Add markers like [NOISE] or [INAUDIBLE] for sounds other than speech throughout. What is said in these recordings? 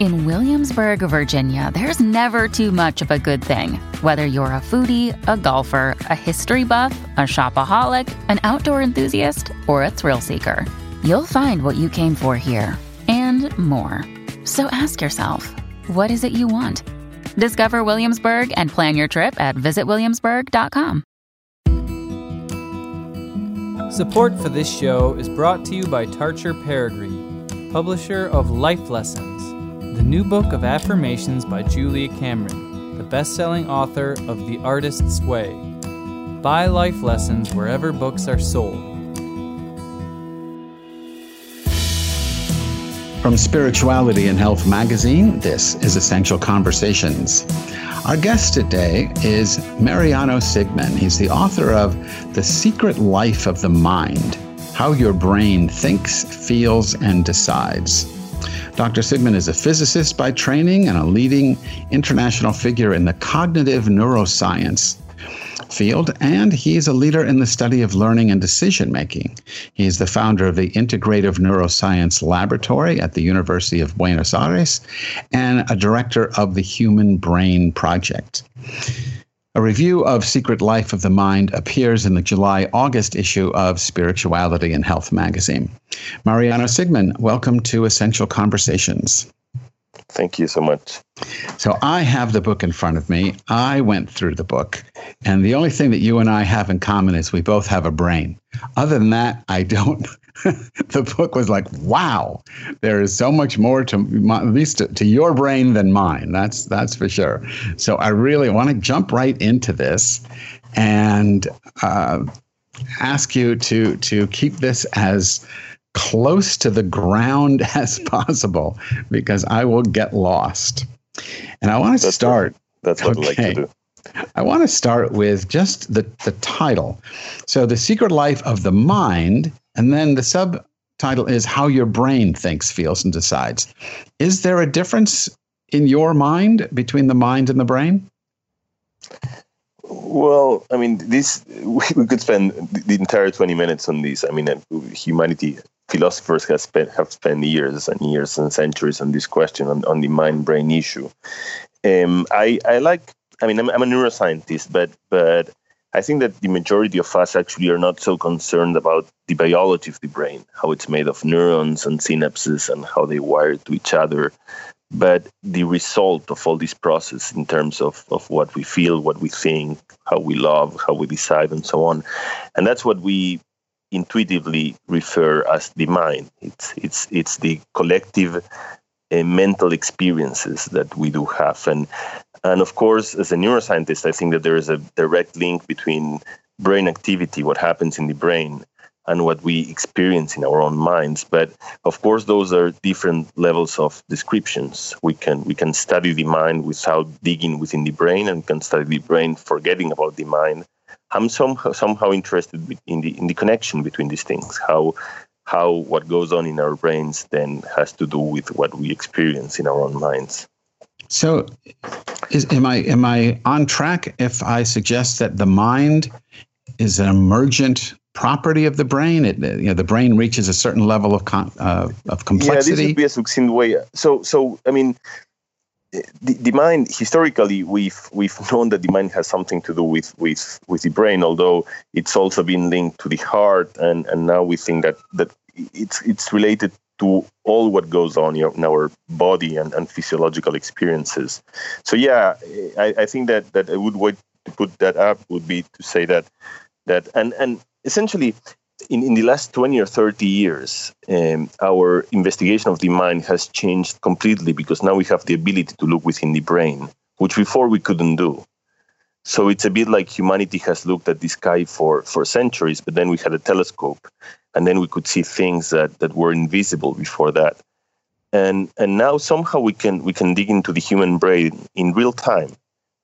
In Williamsburg, Virginia, there's never too much of a good thing. Whether you're a foodie, a golfer, a history buff, a shopaholic, an outdoor enthusiast, or a thrill seeker, you'll find what you came for here and more. So ask yourself, what is it you want? Discover Williamsburg and plan your trip at visitwilliamsburg.com. Support for this show is brought to you by Tarcher Perigee, publisher of Life Lessons the new book of affirmations by Julia Cameron, the best selling author of The Artist's Way. Buy life lessons wherever books are sold. From Spirituality and Health magazine, this is Essential Conversations. Our guest today is Mariano Sigman. He's the author of The Secret Life of the Mind How Your Brain Thinks, Feels, and Decides. Dr. Sigman is a physicist by training and a leading international figure in the cognitive neuroscience field, and he's a leader in the study of learning and decision making. He's the founder of the Integrative Neuroscience Laboratory at the University of Buenos Aires and a director of the Human Brain Project. A review of Secret Life of the Mind appears in the July August issue of Spirituality and Health magazine. Mariano Sigman, welcome to Essential Conversations. Thank you so much. So, I have the book in front of me. I went through the book, and the only thing that you and I have in common is we both have a brain. Other than that, I don't. [LAUGHS] the book was like, wow, there is so much more to at least to, to, your brain than mine. That's that's for sure. So I really want to jump right into this and uh, ask you to to keep this as close to the ground [LAUGHS] as possible because I will get lost. And I want to start. What, that's what okay. I like to do. I want to start with just the, the title. So, The Secret Life of the Mind and then the subtitle is How Your Brain Thinks, Feels, and Decides. Is there a difference in your mind between the mind and the brain? Well, I mean, this we could spend the entire twenty minutes on this. I mean, humanity philosophers have spent have spent years and years and centuries on this question on, on the mind-brain issue. Um, I I like. I mean, I'm, I'm a neuroscientist, but but I think that the majority of us actually are not so concerned about the biology of the brain, how it's made of neurons and synapses and how they wire to each other, but the result of all this process in terms of, of what we feel, what we think, how we love, how we decide, and so on. And that's what we intuitively refer as the mind. It's it's it's the collective uh, mental experiences that we do have, and and of course, as a neuroscientist, I think that there is a direct link between brain activity, what happens in the brain, and what we experience in our own minds. But of course, those are different levels of descriptions. We can we can study the mind without digging within the brain, and can study the brain forgetting about the mind. I'm somehow, somehow interested in the in the connection between these things. How how what goes on in our brains then has to do with what we experience in our own minds. So, is, am I am I on track if I suggest that the mind is an emergent property of the brain? It, you know, the brain reaches a certain level of uh, of complexity. Yeah, this would be a succinct way. So, so I mean, the, the mind historically we've we've [LAUGHS] known that the mind has something to do with with with the brain, although it's also been linked to the heart, and and now we think that that it's it's related to all what goes on in our body and, and physiological experiences. So yeah, I, I think that that a good way to put that up would be to say that that and and essentially in, in the last 20 or 30 years, um, our investigation of the mind has changed completely because now we have the ability to look within the brain, which before we couldn't do. So it's a bit like humanity has looked at the sky for, for centuries, but then we had a telescope, and then we could see things that, that were invisible before that. And and now somehow we can we can dig into the human brain in real time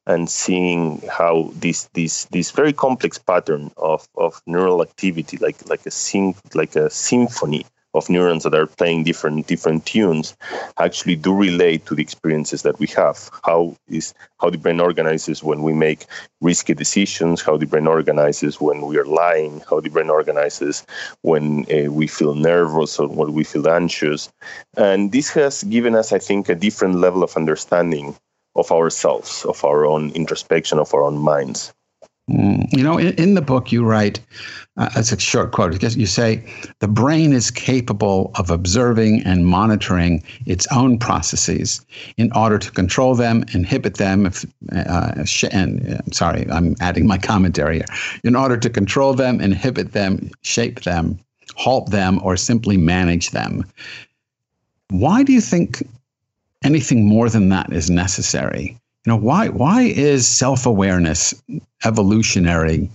and seeing how this this this very complex pattern of, of neural activity, like like a sym- like a symphony of neurons that are playing different different tunes, actually do relate to the experiences that we have. How is how the brain organizes when we make risky decisions, how the brain organizes when we are lying, how the brain organizes when uh, we feel nervous or when we feel anxious, and this has given us, I think, a different level of understanding of ourselves, of our own introspection, of our own minds. Mm. You know, in, in, the book, you write, uh, it's a short quote, you say, the brain is capable of observing and monitoring its own processes in order to control them, inhibit them, if, uh, sh- and uh, sorry, I'm adding my commentary here, in order to control them, inhibit them, shape them, halt them, or simply manage them. Why do you think anything more than that is necessary. You know, why why is self awareness evolutionary?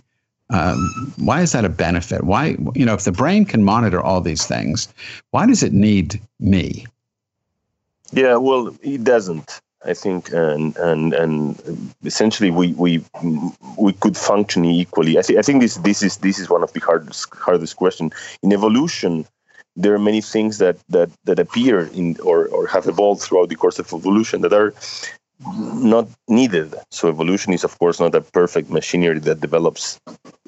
Um, why is that a benefit? Why you know if the brain can monitor all these things, why does it need me? Yeah, well, it doesn't. I think, and and and essentially, we we we could function equally. I, th- I think this this is this is one of the hardest hardest question in evolution there are many things that that that appear in or or have evolved throughout the course of evolution that are not needed. So evolution is, of course, not a perfect machinery that develops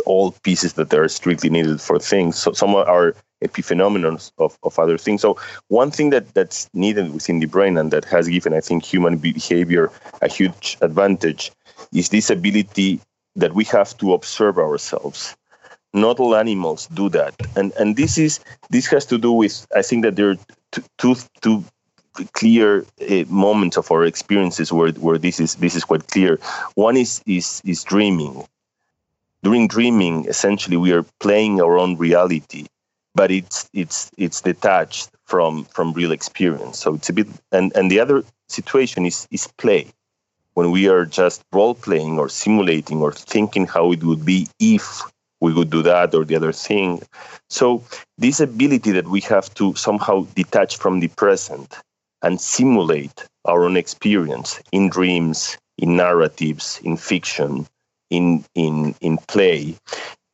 all pieces that are strictly needed for things. So some are epiphenomenons of, of other things. So one thing that, that's needed within the brain and that has given, I think, human behavior a huge advantage is this ability that we have to observe ourselves not all animals do that. And and this is this has to do with i think that there are two two clear uh, moments of our experiences where where this is this is quite clear. One is is is dreaming. During dreaming essentially we are playing our own reality but it's it's it's detached from from real experience. So it's a bit and and the other situation is is play. When we are just role playing or simulating or thinking how it would be if we would do that or the other thing. So, this ability that we have to somehow detach from the present and simulate our own experience in dreams, in narratives, in fiction, in in in play,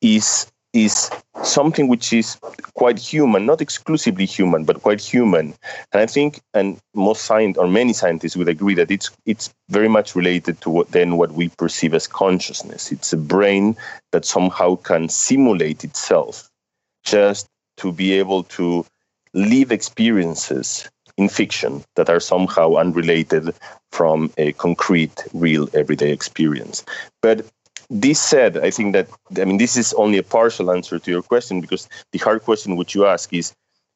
is is something which is quite human, not exclusively human, but quite human. And I think, and most science or many scientists would agree that it's it's very much related to what then what we perceive as consciousness. It's a brain that somehow can simulate itself, just to be able to live experiences in fiction that are somehow unrelated from a concrete, real, everyday experience. But this said, I think that I mean this is only a partial answer to your question because the hard question which you ask is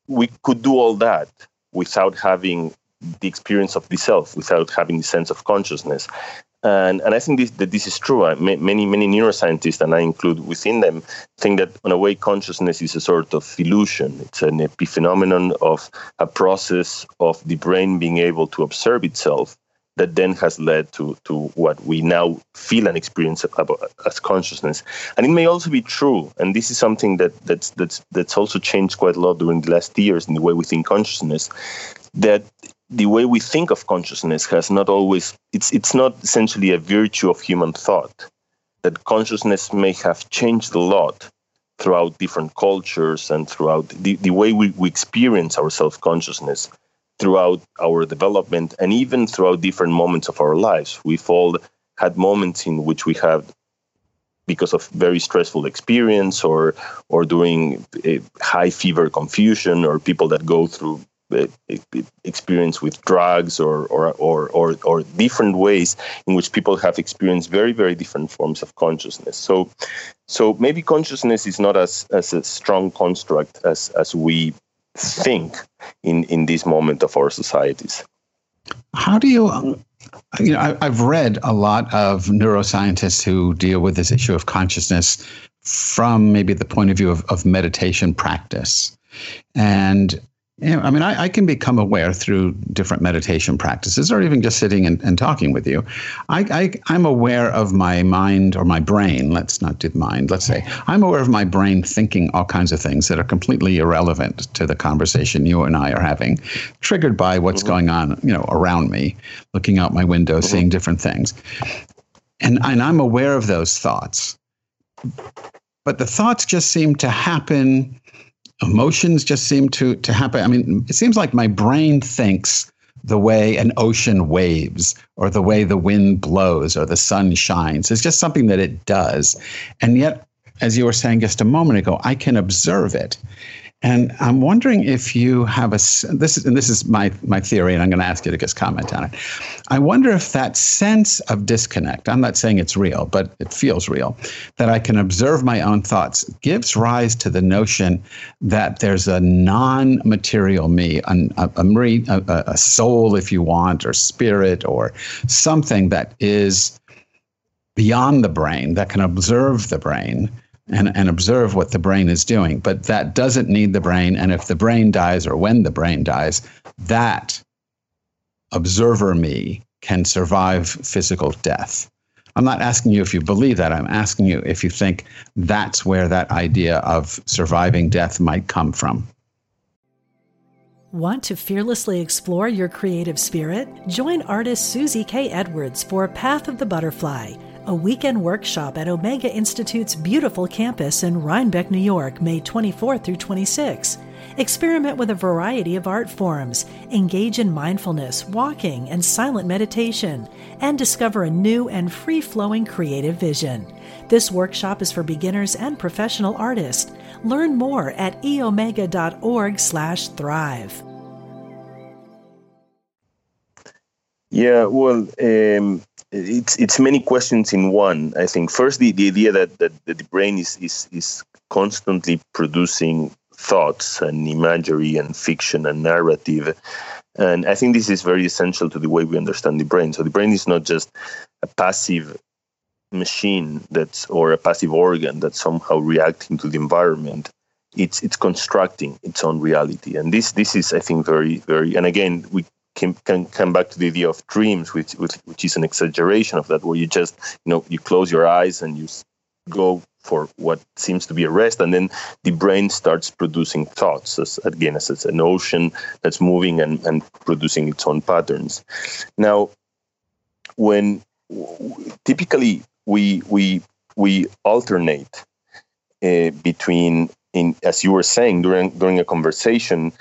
we could do all that without having the experience of the self, without having the sense of consciousness. And, and I think this, that this is true. Uh, I, many many neuroscientists, and I include within them, think that in a way consciousness is a sort of illusion. It's an epiphenomenon of a process of the brain being able to observe itself that then has led to, to what we now feel and experience about, as consciousness. And it may also be true, and this is something that, that's, that's, that's also changed quite a lot during the last years in the way we think consciousness, that the way we think of consciousness has not always, it's, it's not essentially a virtue of human thought, that consciousness may have changed a lot throughout different cultures and throughout the, the way we, we experience our self consciousness throughout our development and even throughout different moments of our lives. We've all had moments in which we have because of very stressful experience or or during high fever confusion or people that go through uh, experience with drugs or, or, or, or, or different ways in which people have experienced very, very different forms of consciousness. So, so maybe consciousness is not as, as a strong construct as, as we think in in this moment of our societies. How do you? You know, I, I've read a lot of neuroscientists who deal with this issue of consciousness from maybe the point of view of, of meditation practice. And know, I mean, I, I, can become aware through different meditation practices or even just sitting and, and talking with you. I, I, am aware of my mind or my brain. Let's not do mind. Let's say I'm aware of my brain thinking all kinds of things that are completely irrelevant to the conversation you and I are having, triggered by what's mm-hmm. going on, you know, around me, looking out my window, mm-hmm. seeing different things. And, and I'm aware of those thoughts. But the thoughts just seem to happen emotions just seem to to happen. I mean, it seems like my brain thinks the way an ocean waves or the way the wind blows or the sun shines. It's just something that it does. And yet, as you were saying just a moment ago, I can observe it. And I'm wondering if you have a this is and this is my my theory, and I'm going to ask you to just comment on it. I wonder if that sense of disconnect, I'm not saying it's real, but it feels real, that I can observe my own thoughts, gives rise to the notion that there's a non-material me, a, a, a, a soul, if you want, or spirit, or something that is beyond the brain that can observe the brain and, and observe what the brain is doing. But that doesn't need the brain. And if the brain dies or when the brain dies, that observer me can survive physical death. I'm not asking you if you believe that. I'm asking you if you think that's where that idea of surviving death might come from. Want to fearlessly explore your creative spirit? Join artist Susie K. Edwards for Path of the Butterfly a weekend workshop at Omega Institute's beautiful campus in Rhinebeck, New York, May 24 through 26. Experiment with a variety of art forms, engage in mindfulness, walking, and silent meditation, and discover a new and free flowing creative vision. This workshop is for beginners and professional artists. Learn more at eomega.org/slash thrive. Yeah, well, um, it's it's many questions in one. I think first the, the idea that, that, the brain is, is is constantly producing thoughts and imagery and fiction and narrative. And I think this is very essential to the way we understand the brain. So the brain is not just a passive machine that's or a passive organ that's somehow reacting to the environment. It's it's constructing its own reality. And this this is I think very, very and again we can, can come back to the idea of dreams, which, which which is an exaggeration of that, where you just you know you close your eyes and you go for what seems to be a rest, and then the brain starts producing thoughts. As, again, as it's an ocean that's moving and, and producing its own patterns. Now, when typically we we we alternate uh, between in as you were saying during during a conversation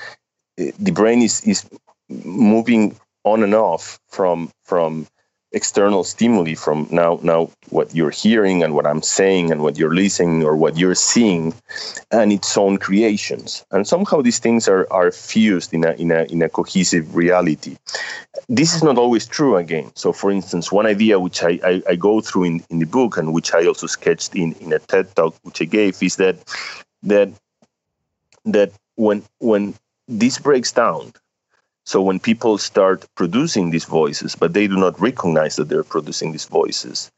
uh, the brain is is moving on and off from from external stimuli from now now what you're hearing and what I'm saying and what you're listening or what you're seeing and its own creations. And somehow these things are are fused in a in a in a cohesive reality. This is not always true again. So for instance one idea which I, I, I go through in, in the book and which I also sketched in in a TED talk which I gave is that that that when when this breaks down so when people start producing these voices, but they do not recognize that they're producing these voices,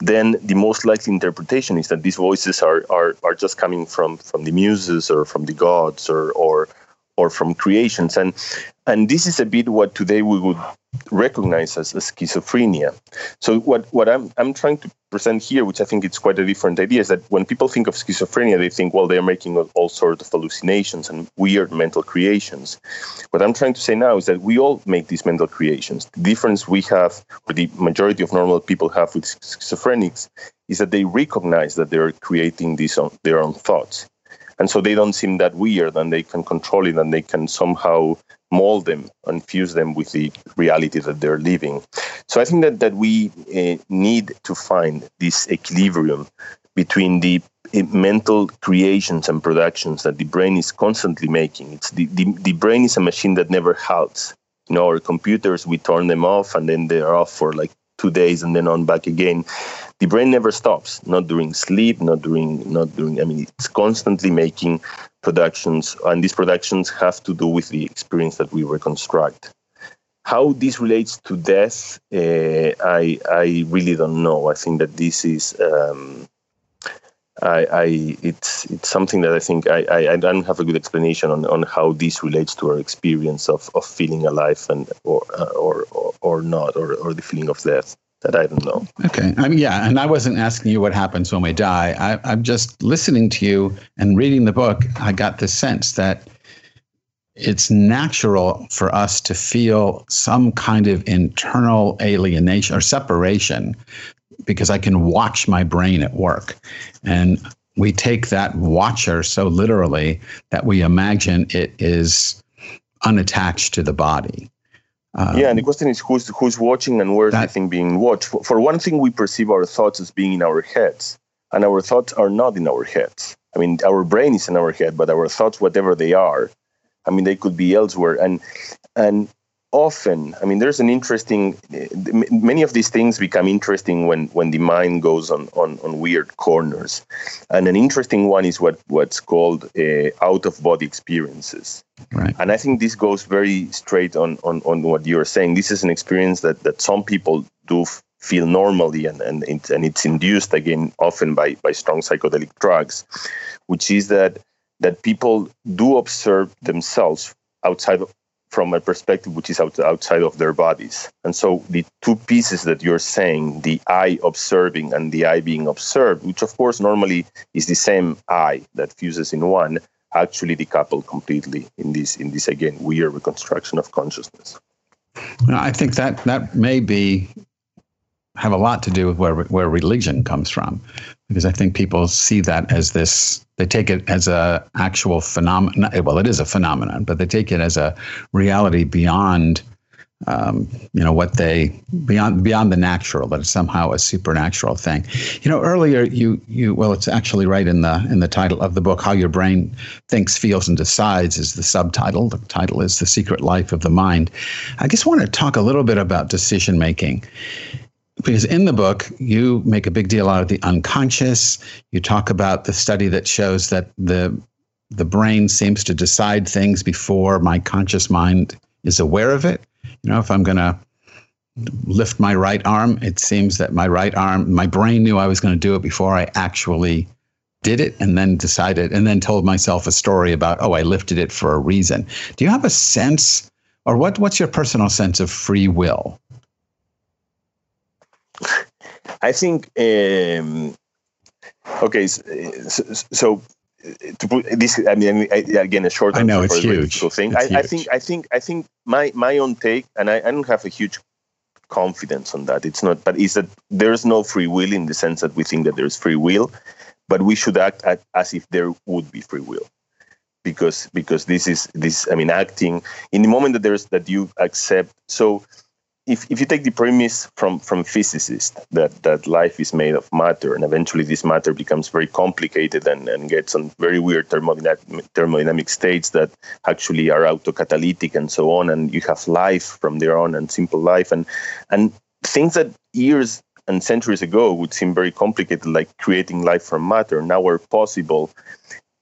then the most likely interpretation is that these voices are are, are just coming from from the muses or from the gods or or or from creations. And and this is a bit what today we would recognize as, as schizophrenia. So what, what I'm, I'm trying to present here, which I think it's quite a different idea, is that when people think of schizophrenia, they think, well, they're making all sorts of hallucinations and weird mental creations. What I'm trying to say now is that we all make these mental creations. The difference we have, or the majority of normal people have with schizophrenics, is that they recognize that they're creating these own, their own thoughts. And so they don't seem that weird and they can control it and they can somehow mold them and fuse them with the reality that they're living. So I think that, that we uh, need to find this equilibrium between the uh, mental creations and productions that the brain is constantly making. It's the, the, the brain is a machine that never halts. You know, our computers, we turn them off and then they're off for like two days and then on back again. The brain never stops, not during sleep, not during, not during, I mean, it's constantly making productions, and these productions have to do with the experience that we reconstruct. How this relates to death, uh, I I really don't know. I think that this is um, I, I, it's it's something that I think I, I, I, don't have a good explanation on, on how this relates to our experience of, of feeling alive and or uh, or, or, or not or, or the feeling of death that I don't know. Okay, I mean, yeah, and I wasn't asking you what happens when we die. I, I'm just listening to you and reading the book. I got the sense that it's natural for us to feel some kind of internal alienation or separation because I can watch my brain at work. And we take that watcher so literally that we imagine it is unattached to the body. Um, yeah, and the question is who's who's watching and where's that, the thing being watched. For, for one thing, we perceive our thoughts as being in our heads, and our thoughts are not in our heads. I mean, our brain is in our head, but our thoughts, whatever they are, I mean, they could be elsewhere. And and often i mean there's an interesting many of these things become interesting when when the mind goes on on, on weird corners. And an interesting one is what what's called uh, out of body experiences. Right. And i think this goes very straight on on on what you're saying. This is an experience that that some people do feel normally and and, and it's induced again often by by strong psychedelic drugs which is that that people do observe themselves outside of from a perspective which is out, outside of their bodies. And so the two pieces that you're saying, the I observing and the I being observed, which of course normally is the same I that fuses in one, actually decouple completely in this in this again weird reconstruction of consciousness. I think that that may be have a lot to do with where where religion comes from, because I think people see that as this. They take it as a actual phenomenon. Well, it is a phenomenon, but they take it as a reality beyond, um, you know, what they beyond beyond the natural. That it's somehow a supernatural thing. You know, earlier you you well, it's actually right in the in the title of the book, "How Your Brain Thinks, Feels, and Decides" is the subtitle. The title is "The Secret Life of the Mind." I just want to talk a little bit about decision making because in the book you make a big deal out of the unconscious. You talk about the study that shows that the the brain seems to decide things before my conscious mind is aware of it. You know if i'm going to lift my right arm it seems that my right arm my brain knew i was going to do it before i actually did it and then decided and then told myself a story about oh i lifted it for a reason. Do you have a sense or what what's your personal sense of free will I think um, okay. So, so, to put this, I mean, again, a short. I know it's huge. Thing. It's I, huge. I, think. I think. I think my my own take, and I, I don't have a huge confidence on that. It's not, but is that there's no free will in the sense that we think that there's free will, but we should act as if there would be free will because because this is this i mean acting in the moment that there's that you accept so if, if you take the premise from, from physicists that, that life is made of matter and eventually this matter becomes very complicated and, and gets on very weird thermodynamic, thermodynamic states that actually are autocatalytic and so on, and you have life from there on and simple life and and things that years and centuries ago would seem very complicated, like creating life from matter, now are possible.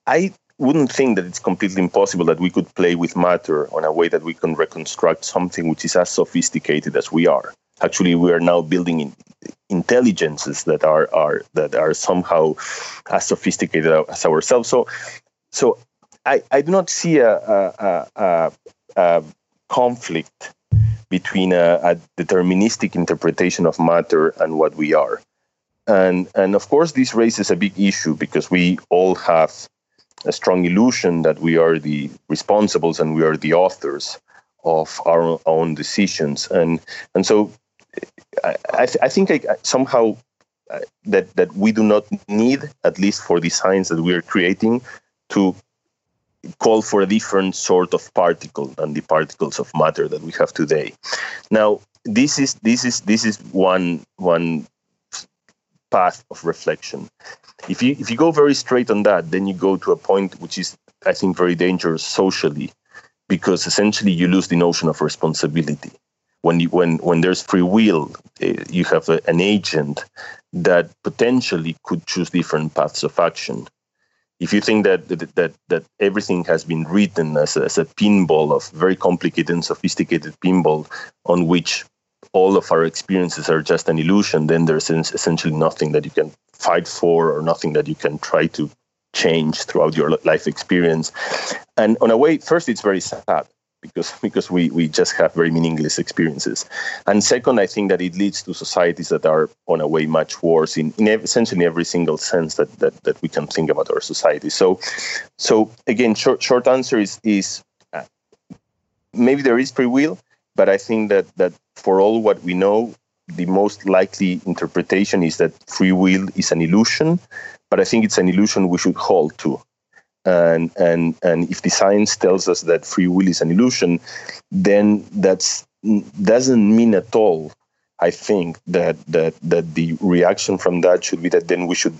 I wouldn't think that it's completely impossible that we could play with matter on a way that we can reconstruct something which is as sophisticated as we are. Actually, we are now building in intelligences that are, are that are somehow as sophisticated as ourselves. So, so I, I do not see a, a, a, a conflict between a, a deterministic interpretation of matter and what we are. And, and of course, this raises a big issue because we all have a strong illusion that we are the responsibles and we are the authors of our own decisions. And and so i i, th- I think I, somehow uh, that that we do not need at least for the science that we are creating to call for a different sort of particle than the particles of matter that we have today. Now this is this is this is one one path of reflection if you if you go very straight on that, then you go to a point which is, I think, very dangerous socially, because essentially you lose the notion of responsibility. When you, when when there's free will, uh, you have a, an agent that potentially could choose different paths of action. If you think that that that, that everything has been written as a, as a pinball of very complicated and sophisticated pinball on which all of our experiences are just an illusion, then there's essentially nothing that you can fight for or nothing that you can try to change throughout your life experience. And on a way, first, it's very sad because [LAUGHS] because we, we just have very meaningless experiences. And second, I think that it leads to societies that are on a way much worse in, in essentially every single sense that, that, that we can think about our society. So so again, short short answer is is uh, maybe there is free will, but I think that that for all what we know, the most likely interpretation is that free will is an illusion, but I think it's an illusion we should hold to. And and and if the science tells us that free will is an illusion then that's doesn't mean at all i think that that that the reaction from that should be that then we should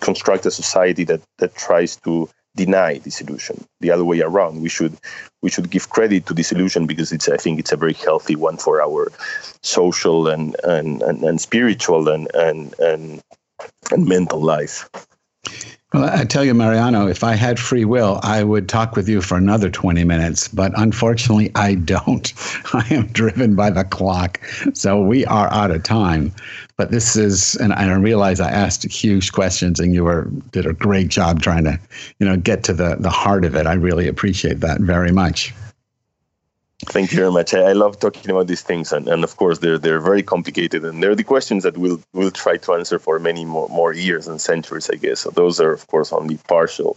construct a society that that tries to deny this illusion the other way around we should we should give credit to this illusion because it's i think it's a very healthy one for our social and and and, and spiritual and and and and mental life well, I tell you, Mariano, if I had free will, I would talk with you for another 20 minutes. But unfortunately, I don't. [LAUGHS] I am driven by the clock. So we are out of time. But this is, and I realize I asked huge questions and you were did a great job trying to, you know, get to the, the heart of it. I really appreciate that very much. Thank you very much. I, love talking about these things, and, and of course they're they're very complicated, and they're the questions that we'll we'll try to answer for many more, more years and centuries, I guess. So those are of course only partial.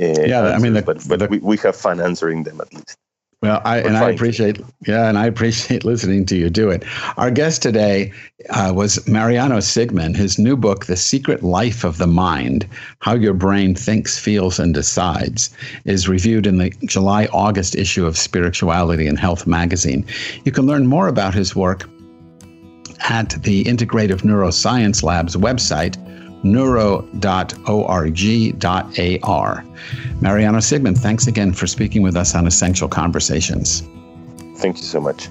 Uh, yeah, answers, I mean, the, but but the, we, we have fun answering them at least. Well, I, and I appreciate, yeah, and I appreciate [LAUGHS] listening to you do it. Our guest today uh, was Mariano Sigman. His new book, The Secret Life of the Mind How Your Brain Thinks, Feels, and Decides, is reviewed in the July August issue of Spirituality and Health magazine. You can learn more about his work at the Integrative Neuroscience Lab's website, neuro.org.ar. Mariano Sigman, thanks again for speaking with us on Essential Conversations. Thank you so much.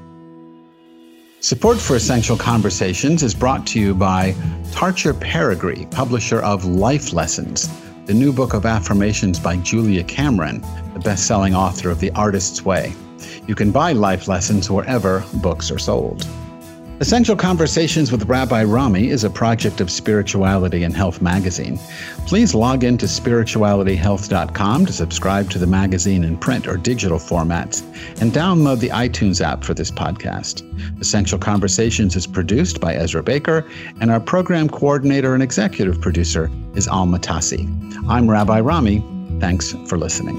Support for Essential Conversations is brought to you by Tarcher Perigee, publisher of Life Lessons, the new book of affirmations by Julia Cameron, the best selling author of The Artist's Way. You can buy Life Lessons wherever books are sold. Essential Conversations with Rabbi Rami is a project of Spirituality and Health magazine. Please log in to spiritualityhealth.com to subscribe to the magazine in print or digital formats and download the iTunes app for this podcast. Essential Conversations is produced by Ezra Baker, and our program coordinator and executive producer is Al Matasi. I'm Rabbi Rami. Thanks for listening.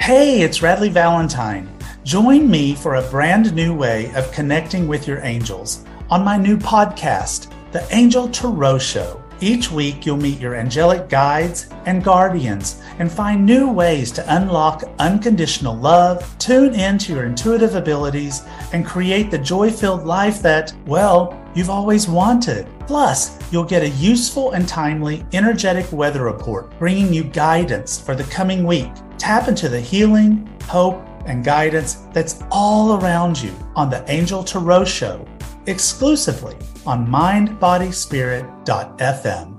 Hey, it's Radleigh Valentine. Join me for a brand new way of connecting with your angels on my new podcast, The Angel Tarot Show. Each week, you'll meet your angelic guides and guardians and find new ways to unlock unconditional love, tune into your intuitive abilities, and create the joy filled life that, well, you've always wanted. Plus, you'll get a useful and timely energetic weather report bringing you guidance for the coming week. Tap into the healing, hope, and guidance that's all around you on the Angel Tarot Show, exclusively on mindbodyspirit.fm.